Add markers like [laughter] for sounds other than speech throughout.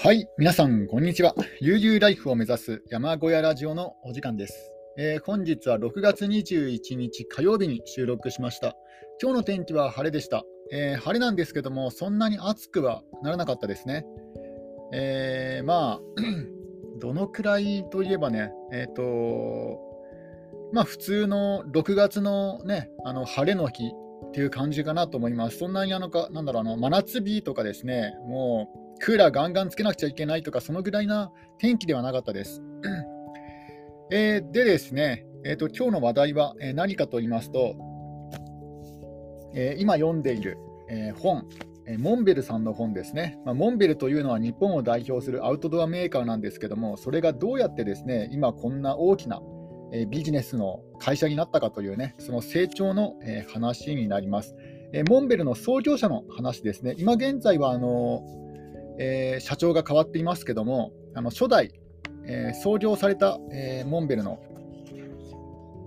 はい、皆さん、こんにちは。悠々ライフを目指す山小屋ラジオのお時間です。えー、本日は6月21日火曜日に収録しました。今日の天気は晴れでした。えー、晴れなんですけども、そんなに暑くはならなかったですね。えー、まあ、[clears throat] どのくらいといえばね、えっ、と、まあ普通の6月のね、あの晴れの日っていう感じかなと思います。そんなにあのか、なんだろう、あの真夏日とかですね、もうクーラーガンガンつけなくちゃいけないとか、そのぐらいな天気ではなかったです。[clears throat] えー、でですね、えーと、今日の話題は、え何かと言いますと、えー、今読んでいる、え本、えモンベルさんの本ですね、まあ、モンベルというのは日本を代表するアウトドアメーカーなんですけども、それがどうやってですね今、こんな大きな、えビジネスの会社になったかというね、その成長の、え話になります。えモンベルの創業者の話ですね、今現在はあのえー、社長が変わっていますけども、あの初代、えー、創業された、えー、モンベルの、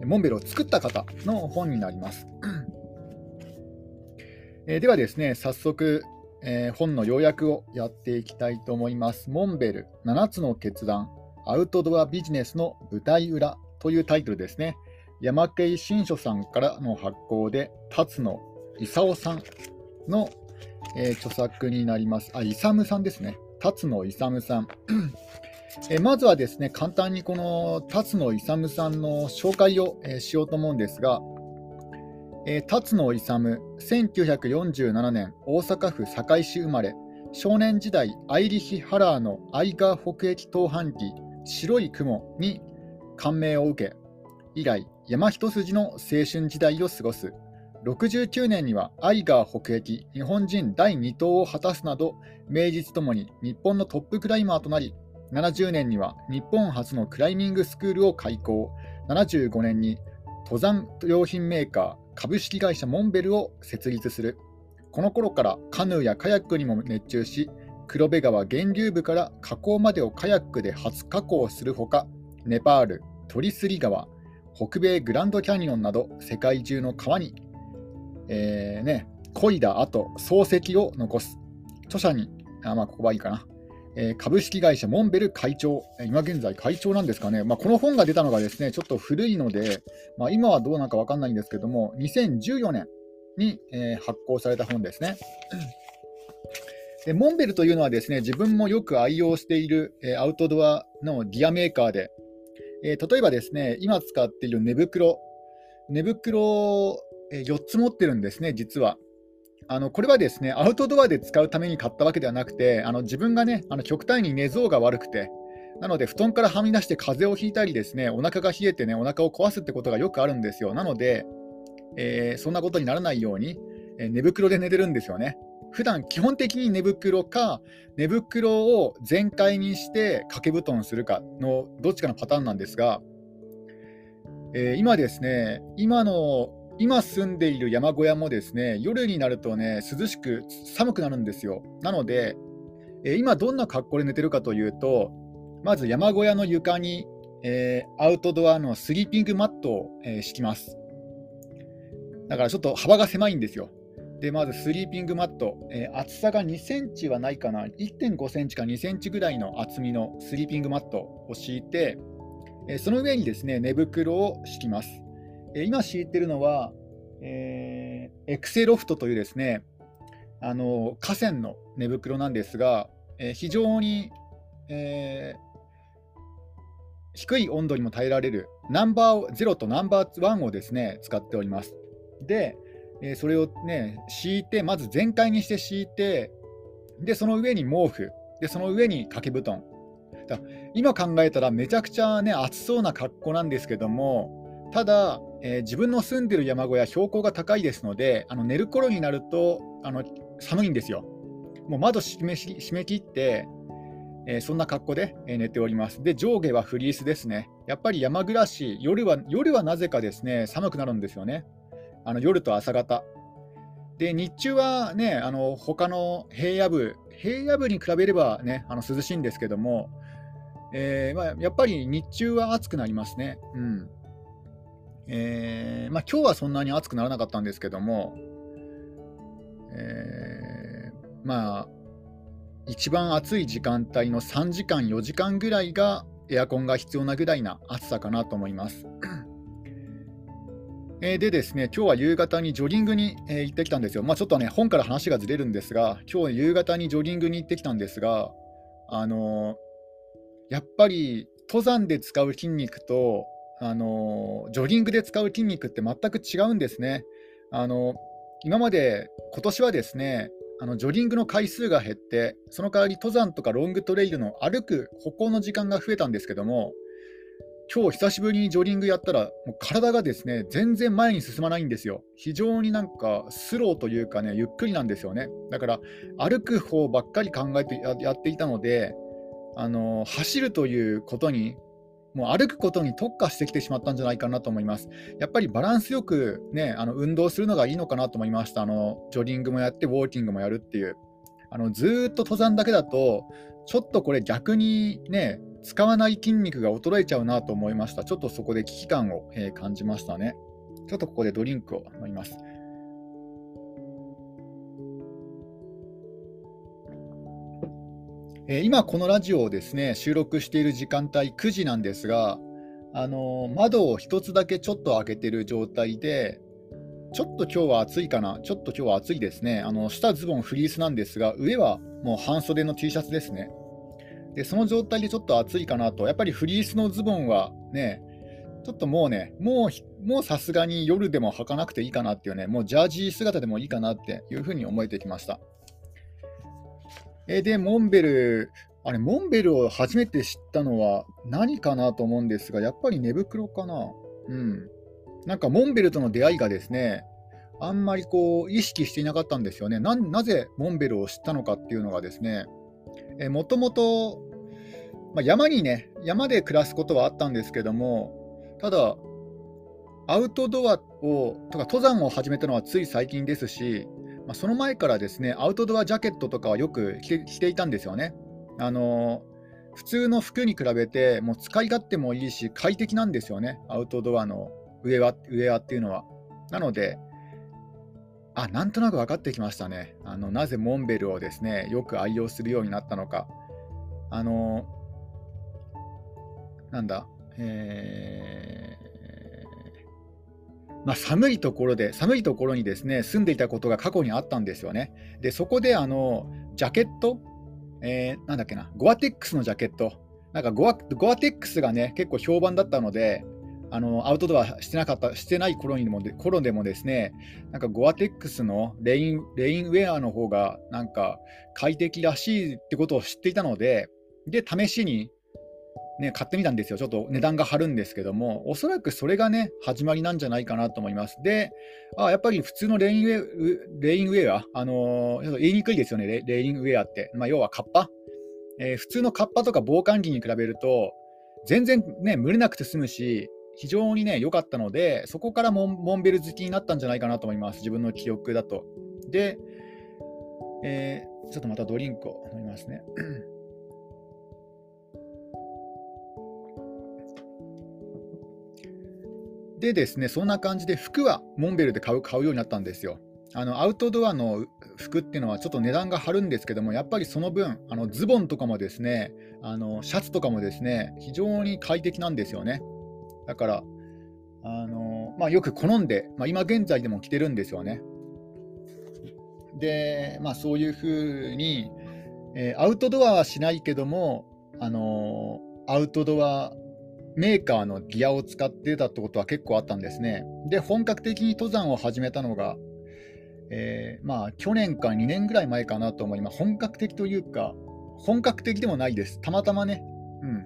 モンベルを作った方の本になります。[clears throat] えではですね、早速、え本の要約をやっていきたいと思います。モンベル7つの決断、アウトドアビジネスの舞台裏というタイトルですね。山系新書さんからの発行で、辰野勲さんのえー、著作になります。あ、イサムさんですね。辰野勇さん。え、まずはですね、簡単にこの辰野勇さんの紹介を、えー、しようと思うんですが、えー、辰野勇、1947年大阪府堺市生まれ、少年時代、アイリヒ・ハラーのアイガー北駅盗版機、白い雲に感銘を受け、以来、山一筋の青春時代を過ごす。69年にはアイガー北駅日本人第2党を果たすなど名実ともに日本のトップクライマーとなり70年には日本初のクライミングスクールを開校。75年に登山用品メーカー株式会社モンベルを設立する。この頃からカヌーやカヤックにも熱中し黒部川源流部から河口までをカヤックで初加工するほかネパール、トリスリ川北米グランドキャニオンなど世界中の川にえー、ね、漕いだ後、漱石を残す。著者に、あまあ、ここはいいかな。えー、株式会社モンベル会長、今現在会長なんですかね、まあ、この本が出たのがですねちょっと古いので、まあ、今はどうなのか分かんないんですけども、2014年に、えー、発行された本ですね。でモンベルというのはですね自分もよく愛用している、えー、アウトドアのギアメーカーで、え例えばですね今使っている寝袋、寝袋4つ持ってるんですね、実は。あのこれはですねアウトドアで使うために買ったわけではなくて、あの自分がね、あの極端に寝相が悪くて、なので布団からはみ出して風邪をひいたり、ですねお腹が冷えてね、お腹を壊すってことがよくあるんですよ。なので、えー、そんなことにならないように、えー、寝袋で寝てるんですよね。普段基本的に寝袋か、寝袋を全開にして掛け布団するかのどっちかのパターンなんですが、えー、今ですね、今の今住んでいる山小屋もですね夜になるとね涼しく寒くなるんですよ。なので、えー、今どんな格好で寝てるかというとまず山小屋の床に、えー、アウトドアのスリーピングマットを、えー、敷きます。だからちょっと幅が狭いんですよ。で、まずスリーピングマット、えー、厚さが2センチはないかな、1.5センチか2センチぐらいの厚みのスリーピングマットを敷いて、えー、その上にですね寝袋を敷きます。え今敷いてるのは、えー、エクセロフトというですね、あの河川の寝袋なんですが、えー、非常に、えー、低い温度にも耐えられるナンバー0とナンバー1をですね使っております。で、え、それをね敷いてまず全開にして敷いてでその上に毛布でその上に掛け布団今考えたらめちゃくちゃね暑そうな格好なんですけどもただ、えー、自分の住んでる山小屋、標高が高いですので、あの寝る頃になるとあの寒いんですよ。もう窓閉め閉め切って、えー、そんな格好で、え、寝ております。で、上下はフリースですね。やっぱり山暮らし、夜は夜はなぜかですね、寒くなるんですよね。あの夜と朝方。で、日中はね、あの他の平野部、平野部に比べればね、あの涼しいんですけども、えーまあ、やっぱり日中は暑くなりますね。うんえー、まあ、今日はそんなに暑くならなかったんですけども、えー、まあ、一番暑い時間帯の3時間、4時間ぐらいがエアコンが必要なぐらいな暑さかなと思います。えでですね、今日は夕方にジョギングに、え行ってきたんですよ。まあ、ちょっとね、本から話がずれるんですが、今日夕方にジョギングに行ってきたんですが、あの、やっぱり登山で使う筋肉と、あの、ジョギングで使う筋肉って全く違うんですね。あの、今まで、今年はですね、あのジョギングの回数が減って、その代わり登山とかロングトレイルの歩く歩行の時間が増えたんですけども、今日久しぶりにジョギングやったら、もう体がですね、全然前に進まないんですよ。非常になんかスローというかね、ゆっくりなんですよね。だから、歩く方ばっかり考えてやっていたので、あの走るということに、もう歩くことに特化してきてしまったんじゃないかなと思います。やっぱりバランスよくね、あの運動するのがいいのかなと思いました。あのジョギングもやって、ウォーキングもやるっていう。あのずっと登山だけだと、ちょっとこれ逆にね、使わない筋肉が衰えちゃうなと思いました。ちょっとそこで危機感を、えー、感じましたね。ちょっとここでドリンクを飲みます。え、今このラジオをですね収録している時間帯9時なんですが、あの、窓を1つだけちょっと開けてる状態で、ちょっと今日は暑いかな、ちょっと今日は暑いですね。あの下ズボンフリースなんですが、上はもう半袖の T シャツですね。で、その状態でちょっと暑いかなと、やっぱりフリースのズボンはね、ちょっともうね、もう、もうさすがに夜でも履かなくていいかなっていうね、もうジャージー姿でもいいかなっていうふうに思えてきました。えで、モンベル、あれ、モンベルを初めて知ったのは何かなと思うんですが、やっぱり寝袋かな？うん。なんか、モンベルとの出会いがですね、あんまりこう意識していなかったんですよね。ななぜモンベルを知ったのかっていうのがですね、もともと山にね、山で暮らすことはあったんですけども、ただ、アウトドアをとか登山を始めたのはつい最近ですし、まあ、その前からですね、アウトドアジャケットとかはよく着ていたんですよね。あの普通の服に比べて、もう使い勝手もいいし、快適なんですよね、アウトドアのウェアウェアっていうのは。なので、あ、なんとなく分かってきましたね。あのなぜモンベルをですね、よく愛用するようになったのか。あの、なんだ、えー、まあ、寒いところで、寒いところにですね、住んでいたことが過去にあったんですよね。で、そこであの、ジャケット、えー、なんだっけな、ゴアテックスのジャケット、なんかゴアゴアテックスがね、結構評判だったので、あのアウトドアしてなかったしてない頃にもで頃でもですねなんかゴアテックスのレインレインウェアの方がなんか快適らしいってことを知っていたのでで試しに、ね、買ってみたんですよちょっと値段が張るんですけどもおそらくそれがね始まりなんじゃないかなと思いますであやっぱり普通のレインウェレインウェアあのー、言いにくいですよねレインウェアって、まあ、要はカッパ、えー、普通のカッパとか防寒着に比べると全然ね蒸れなくて済むし非常にね、良かったので、そこからモンベル好きになったんじゃないかなと思います。自分の記憶だと。で、えー、ちょっとまたドリンクを飲みますね。でですね、そんな感じで服はモンベルで買う買うようになったんですよ。あのアウトドアの服っていうのはちょっと値段が張るんですけども、やっぱりその分、あのズボンとかもですね、あのシャツとかもですね、非常に快適なんですよね。だから、あのまあ、よく好んで、まあ、今現在でも着てるんですよね。で、まあ、そういうふうに、えー、アウトドアはしないけども、あのアウトドアメーカーのギアを使ってたってことは結構あったんですね。で、本格的に登山を始めたのが、えー、まあ、去年か2年ぐらい前かなと思います。本格的というか、本格的でもないです。たまたまね、うん、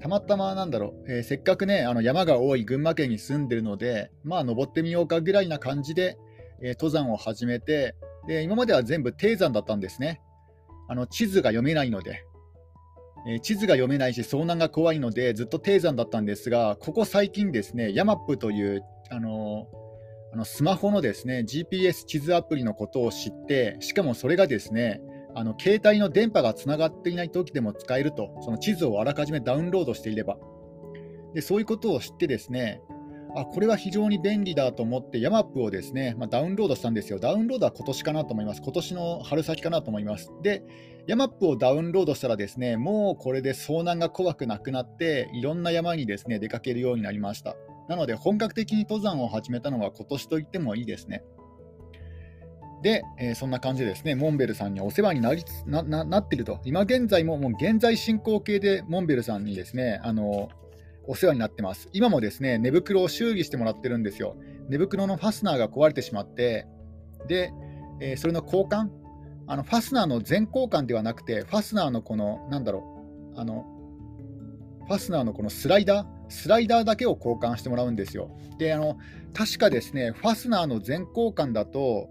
たまたまなんだろう、えー、せっかくね、あの山が多い群馬県に住んでるので、まあ登ってみようかぐらいな感じで、えー、登山を始めてで、今までは全部低山だったんですね。あの地図が読めないので、え、地図が読めないし、遭難が怖いので、ずっと低山だったんですが、ここ最近ですね、ヤマップという、あのあのスマホのですね GPS 地図アプリのことを知って、しかもそれがですね、あの携帯の電波がつながっていない時でも使えると、その地図をあらかじめダウンロードしていれば。でそういうことを知ってですね、あこれは非常に便利だと思って、ヤマップをですね、まあ、ダウンロードしたんですよ。ダウンロードは今年かなと思います。今年の春先かなと思います。で、ヤマップをダウンロードしたらですね、もうこれで遭難が怖くなくなって、いろんな山にですね出かけるようになりました。なので、本格的に登山を始めたのは今年と言ってもいいですね。で、えー、そんな感じでですね、モンベルさんにお世話になりなななっていると、今現在ももう現在進行形でモンベルさんにですね、あのお世話になってます。今もですね、寝袋を修理してもらってるんですよ。寝袋のファスナーが壊れてしまって、で、えー、それの交換あの、ファスナーの全交換ではなくて、ファスナーのこの、なんだろう、あの、ファスナーのこのスライダー、スライダーだけを交換してもらうんですよ。で、あの、確かですね、ファスナーの全交換だと、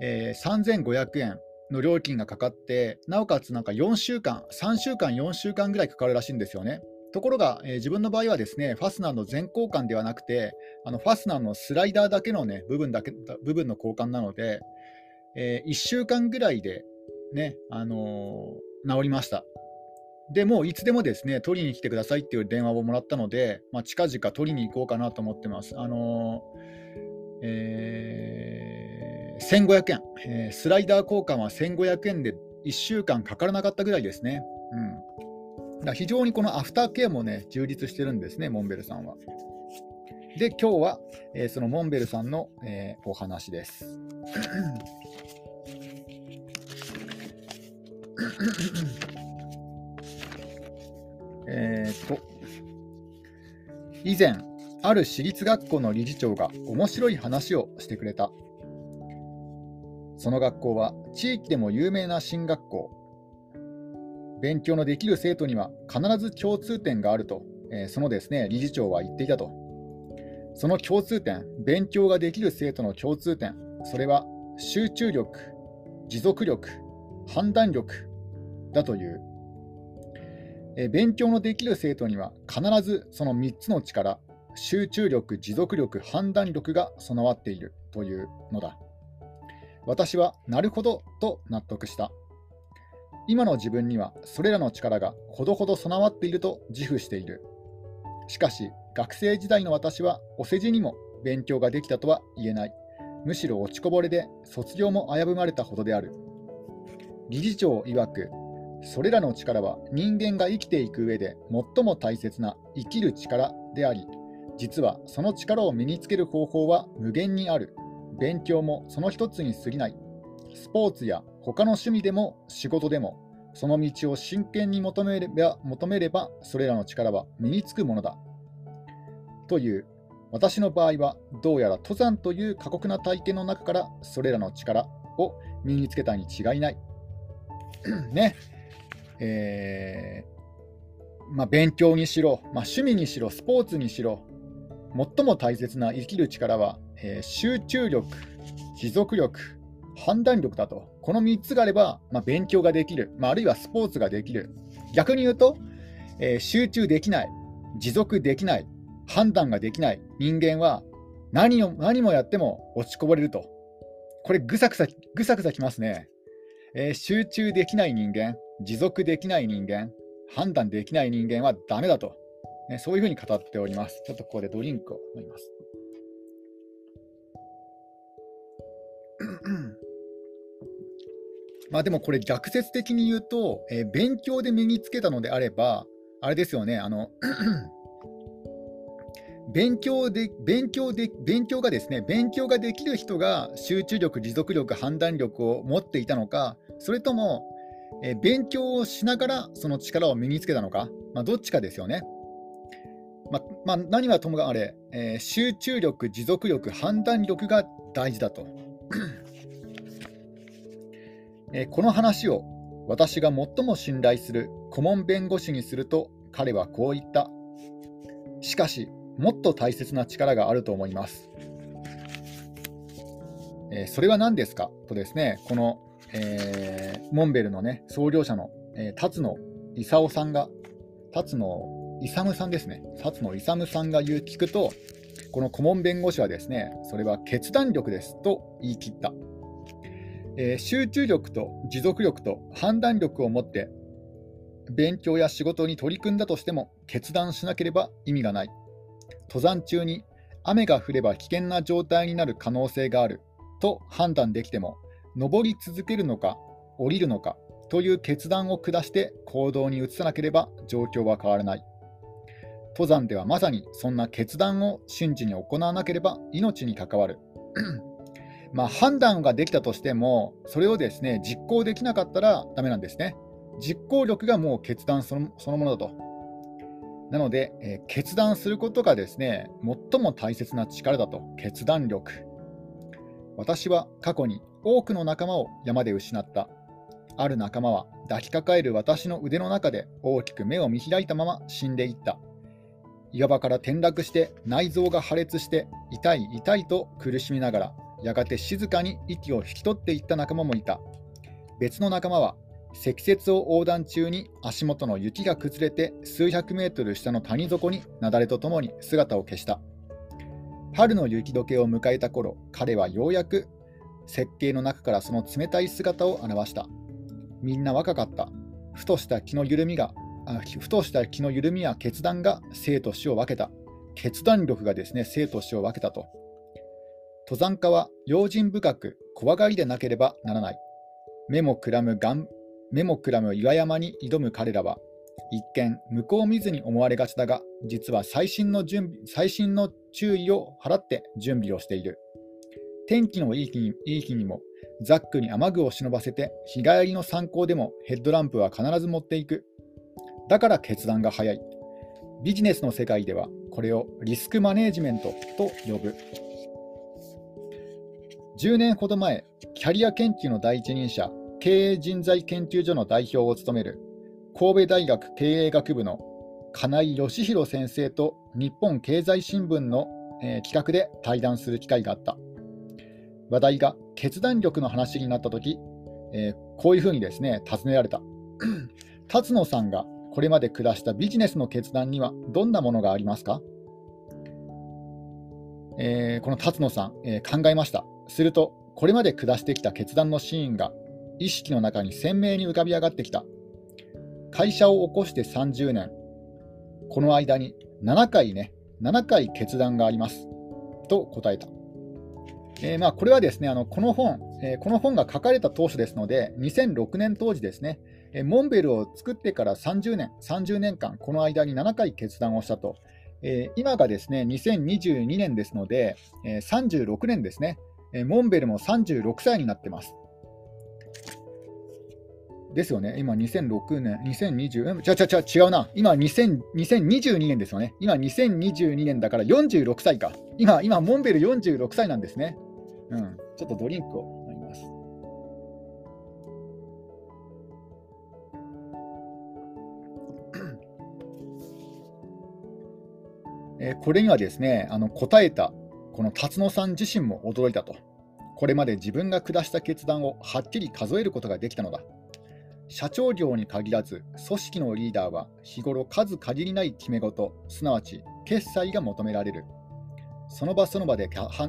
えー、3500円の料金がかかって、なおかつなんか4週間、3週間、4週間ぐらいかかるらしいんですよね。ところが、えー、自分の場合はですね、ファスナーの全交換ではなくて、あのファスナーのスライダーだけの、ね、部分だけ部分の交換なので、えー、1週間ぐらいで、ねあのー、治りました。でもういつでもですね取りに来てくださいっていう電話をもらったので、まあ、近々取りに行こうかなと思ってます。あのえー、1500円、えー、スライダー交換は1500円で1週間かからなかったぐらいですね。うんだ非常にこのアフターケアもね、充実してるんですね、モンベルさんは。で、今日は、えー、そのモンベルさんの、えー、お話です。えっと、以前、ある私立学校の理事長が面白い話をしてくれた。その学校は地域でも有名な進学校。勉強のできる生徒には必ず共通点があると、えー、そのですね理事長は言っていたと。その共通点、勉強ができる生徒の共通点、それは集中力、持続力、判断力だという。え、勉強のできる生徒には必ずその3つの力、集中力、持続力、判断力が備わっているというのだ。私はなるほどと納得した。今の自分にはそれらの力がほどほど備わっていると自負している。しかし、学生時代の私はお世辞にも勉強ができたとは言えない。むしろ落ちこぼれで卒業も危ぶまれたほどである。理事長曰く、それらの力は人間が生きていく上で最も大切な生きる力であり、実はその力を身につける方法は無限にある。勉強もその一つに過ぎない。スポーツや他の趣味でも仕事でも、その道を真剣に求めれば求めれば、それらの力は身につくものだ。という、私の場合は、どうやら登山という過酷な体験の中から、それらの力を身につけたに違いない。[coughs] ね。えー、まあ、勉強にしろ、まあ、趣味にしろ、スポーツにしろ、最も大切な生きる力は、えー、集中力、持続力、判断力だと。この3つがあれば、まあ、勉強ができる、まあ、るいはスポーツができる。逆に言うと、えー、集中できない、持続できない、判断ができない人間は何を何もやっても落ちこぼれると。これぐさぐさ、ぐさぐさきますね、えー、集中できない人間、持続できない人間、判断できない人間はダメだと。ね、そういうふうに語っております。ちょっとここでドリンクを飲みます。[clears throat] まあでもこれ逆説的に言うと、えー、勉強で身につけたのであれば、あれですよね、あの勉強で、勉強で、勉強がですね、勉強ができる人が集中力、持続力、判断力を持っていたのか、それとも、え、勉強をしながらその力を身につけたのか、まあ、どっちかですよね。ままあ、何はともあれ、えー、集中力、持続力、判断力が大事だと。[coughs] えこの話を私が最も信頼する顧問弁護士にすると彼はこう言った。しかし、もっと大切な力があると思います。えそれは何ですか？とですね、この、えー、モンベルのね、創業者の、えー、辰野勲さんが、辰野勇さんですね、辰野勇さんが言う聞くと、この顧問弁護士はですね、それは決断力ですと言い切った。えー、集中力と持続力と判断力を持って勉強や仕事に取り組んだとしても決断しなければ意味がない。登山中に雨が降れば危険な状態になる可能性があると判断できても、登り続けるのか、降りるのかという決断を下して行動に移さなければ状況は変わらない。登山ではまさにそんな決断を瞬時に行わなければ命に関わる。[clears throat] まあ、判断ができたとしても、それをですね実行できなかったらダメなんですね。実行力がもう決断そのそのものだと。なので、えー、決断することがですね最も大切な力だと、決断力。私は過去に多くの仲間を山で失った。ある仲間は抱きかかえる私の腕の中で大きく目を見開いたまま死んでいった。岩場から転落して内臓が破裂して痛い痛いと苦しみながらやがて静かに息を引き取っていった仲間もいた。別の仲間は積雪を横断中に足元の雪が崩れて数百メートル下の谷底に雪崩とともに姿を消した。春の雪解けを迎えた頃、彼はようやく設計の中からその冷たい姿を現した。みんな若かった。ふとした気の緩みが、ふとした気の緩みや決断が生と死を分けた。決断力がですね、生と死を分けたと。登山家は用心深く怖がりでなければならない。目もくらむがん目もくらむ岩山に挑む彼らは、一見向こう見ずに思われがちだが、実は最新の準備最新の注意を払って準備をしている。天気のいい日にいい日にも、ザックに雨具を忍ばせて、日帰りの参考でもヘッドランプは必ず持っていく。だから決断が早い。ビジネスの世界では、これをリスクマネージメントと呼ぶ。10年ほど前、キャリア研究の第一人者、経営人材研究所の代表を務める神戸大学経営学部の金井義弘先生と日本経済新聞の、えー、企画で対談する機会があった。話題が決断力の話になったとき、えー、こういうふうにですね、尋ねられた。[clears throat] 辰野さんがこれまで下したビジネスの決断にはどんなものがありますか、えー、この辰野さん、えー、考えました。すると、これまで下してきた決断のシーンが意識の中に鮮明に浮かび上がってきた。会社を起こして30年。この間に7回ね、7回決断があります。と答えた。えー、まあ、これはですね、あのこの本、えー、この本が書かれた当初ですので、2006年当時ですね、モンベルを作ってから30年、30年間、この間に7回決断をしたと。え今がですね、2022年ですので、え36年ですね、モンベルも36歳になってます。ですよね。今2006年、2020、ちゃちゃちゃ違うな。今2000 2022年ですよね。今2022年だから46歳か。今、今、モンベル46歳なんですね。うん。ちょっとドリンクを飲みます。えー、これにはですね、あの答えたこの辰野さん自身も驚いたと。これまで自分が下した決断をはっきり数えることができたのだ。社長業に限らず、組織のリーダーは日頃数限りない決め事、すなわち決済が求められる。その場その場で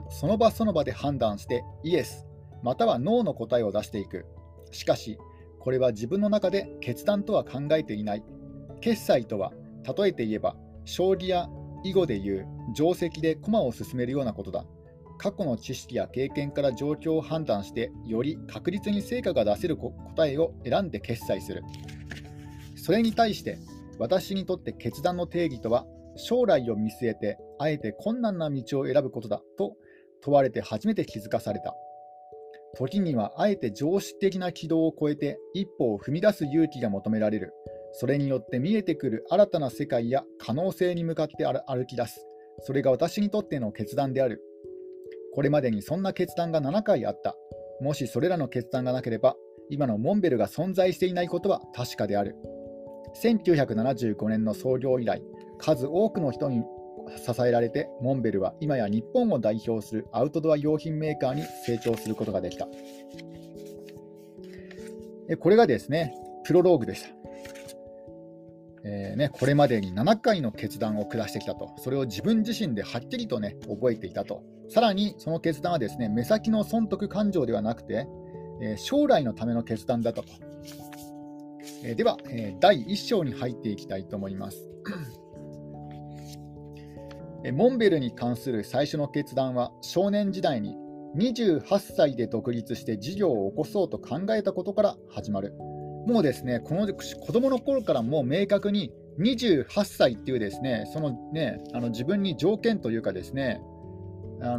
その場その場で判断してイエス、またはノーの答えを出していく。しかし、これは自分の中で決断とは考えていない。決済とは、例えて言えば、将棋や囲碁でいう定石で駒を進めるようなことだ。過去の知識や経験から状況を判断して、より確実に成果が出せる答えを選んで決済する。それに対して、私にとって決断の定義とは、将来を見据えて、あえて困難な道を選ぶことだと問われて初めて気づかされた。時にはあえて常識的な軌道を超えて一歩を踏み出す勇気が求められる。それによって見えてくる新たな世界や可能性に向かって歩き出す。それが私にとっての決断である。これまでにそんな決断が7回あった。もしそれらの決断がなければ、今のモンベルが存在していないことは確かである。1975年の創業以来、数多くの人に支えられて、モンベルは今や日本を代表するアウトドア用品メーカーに成長することができた。これがですね、プロローグでした。えーね、これまでに7回の決断を下してきたと、それを自分自身ではっきりと、ね、覚えていたと、さらにその決断はですね目先の損得感情ではなくて、えー、将来のための決断だったと。えー、では、えー、第1章に入っていきたいと思います。モンベルに関する最初の決断は少年時代に28歳で独立して事業を起こそうと考えたことから始まる。もうですね、この子供の頃からもう明確に28歳っていうですね、そのね、あの自分に条件というかですね、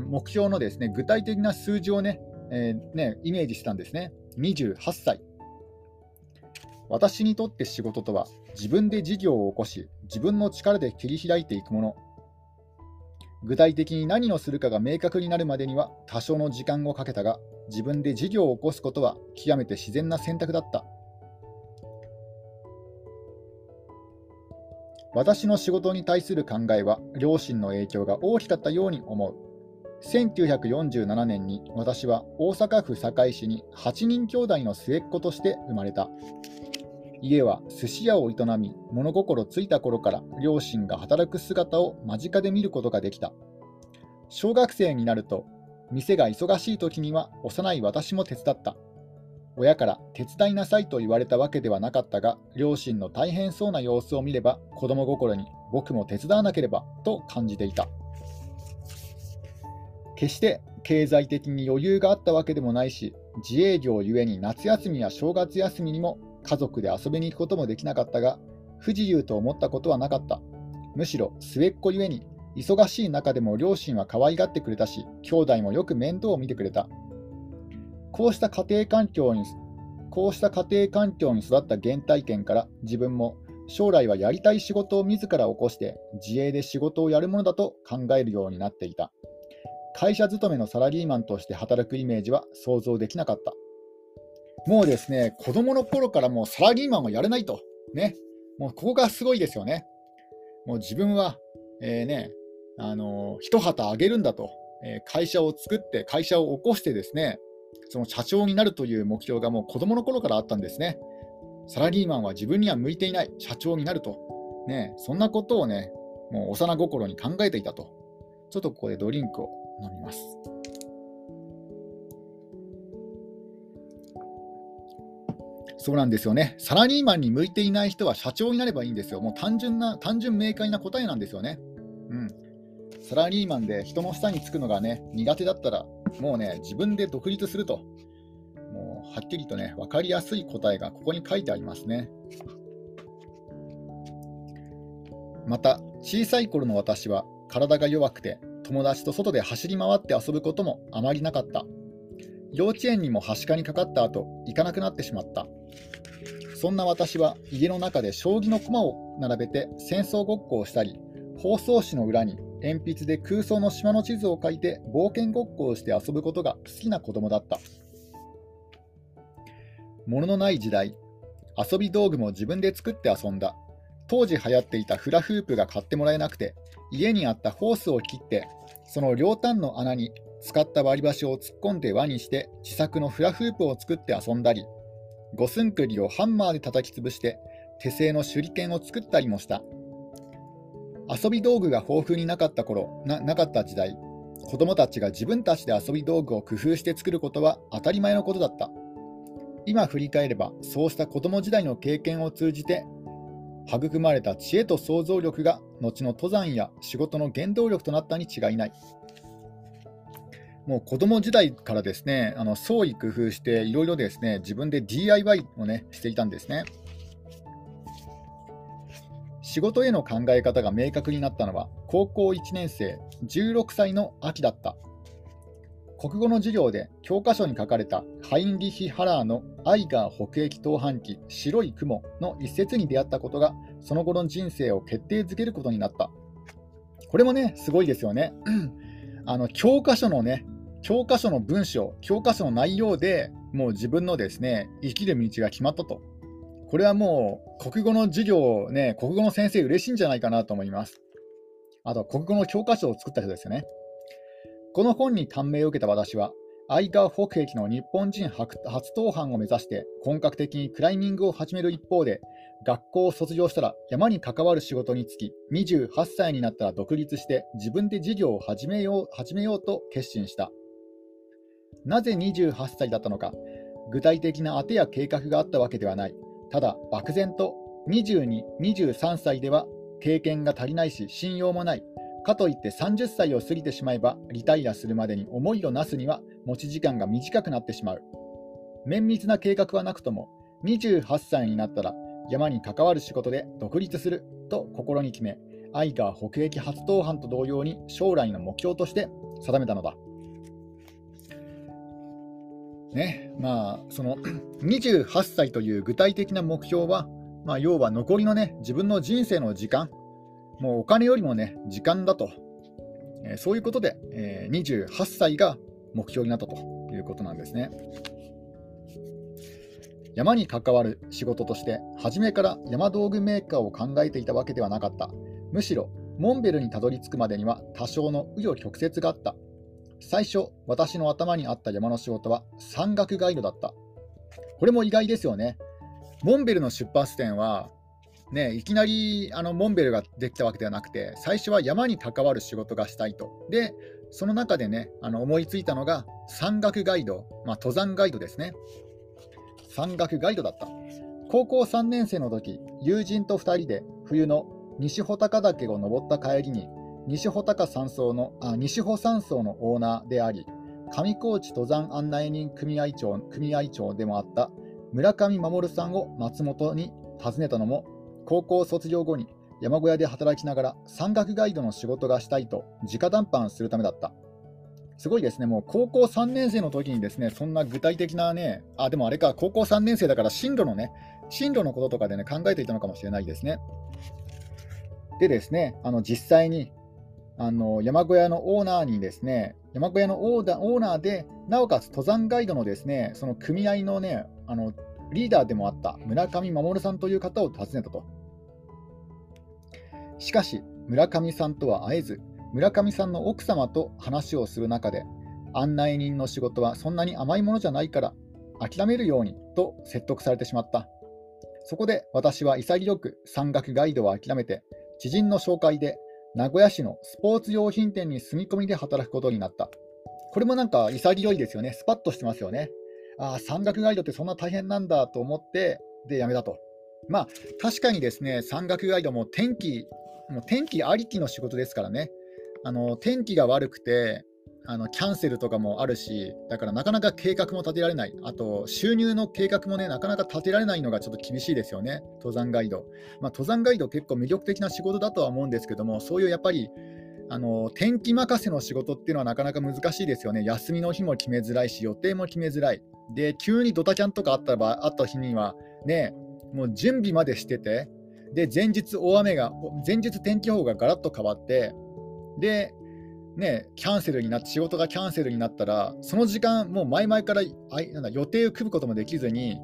目標のですね、具体的な数字をね、えー、ね、イメージしたんですね。28歳。私にとって仕事とは自分で事業を起こし、自分の力で切り開いていくもの。具体的に何をするかが明確になるまでには多少の時間をかけたが、自分で事業を起こすことは極めて自然な選択だった。私の仕事に対する考えは両親の影響が大きかったように思う。1947年に私は大阪府堺市に8人兄弟の末っ子として生まれた。家は寿司屋を営み、物心ついた頃から両親が働く姿を間近で見ることができた。小学生になると、店が忙しい時には幼い私も手伝った。親から手伝いなさいと言われたわけではなかったが、両親の大変そうな様子を見れば、子供心に僕も手伝わなければと感じていた。決して経済的に余裕があったわけでもないし、自営業ゆえに夏休みや正月休みにも家族で遊びに行くこともできなかったが、不自由と思ったことはなかった。むしろ末っ子ゆえに、忙しい中でも両親は可愛がってくれたし、兄弟もよく面倒を見てくれた。こうした家庭環境に、こうした家庭環境に育った原体験から自分も将来はやりたい仕事を自ら起こして自営で仕事をやるものだと考えるようになっていた。会社勤めのサラリーマンとして働くイメージは想像できなかった。もうですね、子供の頃からもうサラリーマンはやれないと。ね。もうここがすごいですよね。もう自分は、えー、ね、あのー、一旗あげるんだと。えー、会社を作って、会社を起こしてですね、その社長になるという目標がもう子供の頃からあったんですね。サラリーマンは自分には向いていない、社長になると。ね、そんなことをね、もう幼心に考えていたと。ちょっとここでドリンクを飲みます。そうなんですよね。サラリーマンに向いていない人は社長になればいいんですよ。もう単純な、単純明快な答えなんですよね。うん。サラリーマンで人の下につくのがね、苦手だったら、もうね、自分で独立すると。もうはっきりとね、分かりやすい答えがここに書いてありますね。また、小さい頃の私は体が弱くて、友達と外で走り回って遊ぶこともあまりなかった。幼稚園にもはしかにかかった後、行かなくなってしまった。そんな私は家の中で将棋の駒を並べて戦争ごっこをしたり、包装紙の裏に鉛筆で空想の島の地図を描いて冒険ごっこをして遊ぶことが好きな子供だった。物のない時代、遊び道具も自分で作って遊んだ。当時流行っていたフラフープが買ってもらえなくて、家にあったホースを切って、その両端の穴に使った割り箸を突っ込んで輪にして自作のフラフープを作って遊んだり、五寸釘をハンマーで叩き潰して手製の手裏剣を作ったりもした。遊び道具が豊富になかった頃な、なかった時代、子供たちが自分たちで遊び道具を工夫して作ることは当たり前のことだった。今振り返れば、そうした子供時代の経験を通じて、育まれた知恵と想像力が後の登山や仕事の原動力となったに違いない。もう子供時代からですね、あの創意工夫して、いろいろですね、自分で DIY をね、していたんですね。仕事への考え方が明確になったのは、高校1年生、16歳の秋だった。国語の授業で教科書に書かれたハインリヒ・ハラーのアイガー北駅投飯機白い雲の一節に出会ったことがその後の人生を決定づけることになった。これもね、すごいですよね。[clears throat] あの教科書のね、教科書の文章、教科書の内容でもう自分のですね、生きる道が決まったと。これはもう国語の授業ね、国語の先生嬉しいんじゃないかなと思います。あと、国語の教科書を作った人ですよね。この本に感銘を受けた私は、アイガー北壁の日本人初登板を目指して本格的にクライミングを始める一方で、学校を卒業したら山に関わる仕事に就き、28歳になったら独立して自分で事業を始めよう始めようと決心した。なぜ28歳だったのか、具体的な当てや計画があったわけではない。ただ、漠然と22、23歳では経験が足りないし、信用もない。かといって30歳を過ぎてしまえばリタイアするまでに思いをなすには持ち時間が短くなってしまう。綿密な計画はなくとも28歳になったら山に関わる仕事で独立すると心に決め、アイガー北駅初登藩と同様に将来の目標として定めたのだ。ね、まあ、その [clears throat] 28歳という具体的な目標は、まあ、要は残りのね、自分の人生の時間、もうお金よりもね、時間だと、えー、そういうことで、えー、28歳が目標になったということなんですね。山に関わる仕事として、初めから山道具メーカーを考えていたわけではなかった。むしろ、モンベルにたどり着くまでには多少の紆余曲折があった。最初、私の頭にあった山の仕事は山岳ガイドだった。これも意外ですよね。モンベルの出発点は、ね、いきなりあのモンベルができたわけではなくて、最初は山に関わる仕事がしたいと。で、その中でね、あの思いついたのが山岳ガイド、まあ、登山ガイドですね。山岳ガイドだった。高校3年生の時、友人と2人で冬の西穂高岳を登った帰りに、西穂高山荘のあ西穂山荘のオーナーであり、上高地登山案内人組合長組合長でもあった村上守さんを松本に訪ねたのも、高校卒業後に山小屋で働きながら山岳ガイドの仕事がしたいと直談判するためだった。すごいですね、もう高校3年生の時にですね、そんな具体的なね、あ、でもあれか、高校3年生だから進路のね、進路のこととかでね、考えていたのかもしれないですね。でですね、あの実際にあの山小屋のオーナーにですね、山小屋のオーダオーナーで、なおかつ登山ガイドのですね、その組合のね、あのリーダーでもあった村上守さんという方を訪ねたと。しかし、村上さんとは会えず、村上さんの奥様と話をする中で、案内人の仕事はそんなに甘いものじゃないから諦めるようにと説得されてしまった。そこで私は潔く山岳ガイドを諦めて、知人の紹介で名古屋市のスポーツ用品店に住み込みで働くことになった。これもなんか潔いですよね。スパッとしてますよね。ああ、山岳ガイドってそんな大変なんだと思って、で、辞めたと。まあ、確かにですね、山岳ガイドも天気、もう天気ありきの仕事ですからね。あの天気が悪くてあのキャンセルとかもあるし、だからなかなか計画も立てられない、あと収入の計画もね、なかなか立てられないのがちょっと厳しいですよね、登山ガイド。まあ、登山ガイド、結構魅力的な仕事だとは思うんですけども、そういうやっぱりあの天気任せの仕事っていうのはなかなか難しいですよね、休みの日も決めづらいし、予定も決めづらい。で、急にドタキャンとかあった場あった日には、ね、もう準備までしてて、で、前日大雨が、前日天気予報がガラッと変わって、で、ね、キャンセルになって、仕事がキャンセルになったら、その時間、もう前々からあなんだ予定を組むこともできずに、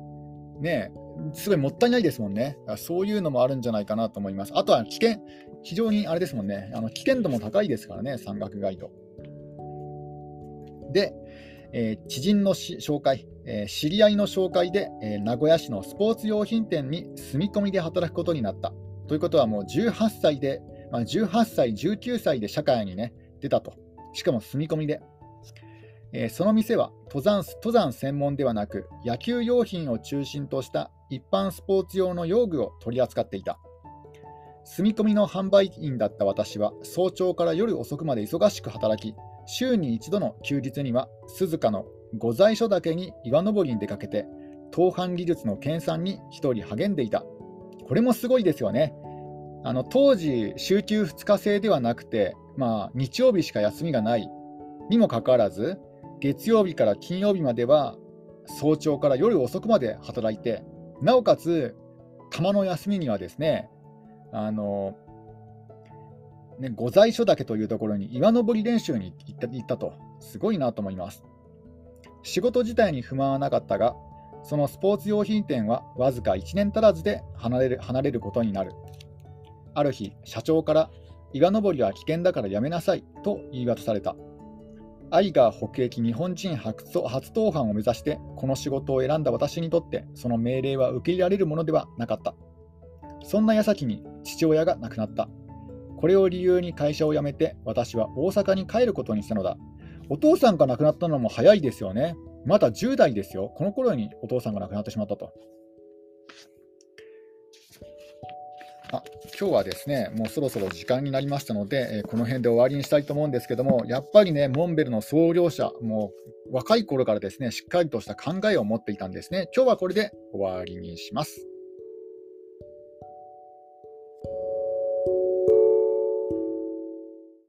ね、すごいもったいないですもんね。そういうのもあるんじゃないかなと思います。あとは危険、非常にあれですもんね、あの危険度も高いですからね、山岳ガイド。で、えー、知人の紹介、えー、知り合いの紹介で、えー、名古屋市のスポーツ用品店に住み込みで働くことになった。ということはもう18歳でまあ、18歳、19歳で社会に、ね、出たと。しかも住み込みで。えー、その店は登山登山専門ではなく野球用品を中心とした一般スポーツ用の用具を取り扱っていた住み込みの販売員だった私は早朝から夜遅くまで忙しく働き週に一度の休日には鈴鹿の御在所岳に岩登りに出かけて盗犯技術の研鑽に一人励んでいた。これもすごいですよね。あの当時、週休2日制ではなくて、まあ、日曜日しか休みがない。にもかかわらず、月曜日から金曜日までは早朝から夜遅くまで働いて、なおかつ、たまの休みにはですね、あのね、御在所岳というところに岩登り練習に行った行ったと、すごいなと思います。仕事自体に不満はなかったが、そのスポーツ用品店はわずか1年足らずで離れる離れることになる。ある日、社長から岩登りは危険だからやめなさいと言い渡された。アイガー北駅日本人初登藩を目指してこの仕事を選んだ私にとってその命令は受け入れられるものではなかった。そんな矢先に父親が亡くなった。これを理由に会社を辞めて私は大阪に帰ることにしたのだ。お父さんが亡くなったのも早いですよね。まだ10代ですよ。この頃にお父さんが亡くなってしまったと。あ今日はですね、もうそろそろ時間になりましたので、えー、この辺で終わりにしたいと思うんですけども、やっぱりね、モンベルの創業者、もう若い頃からですね、しっかりとした考えを持っていたんですね。今日はこれで終わりにします。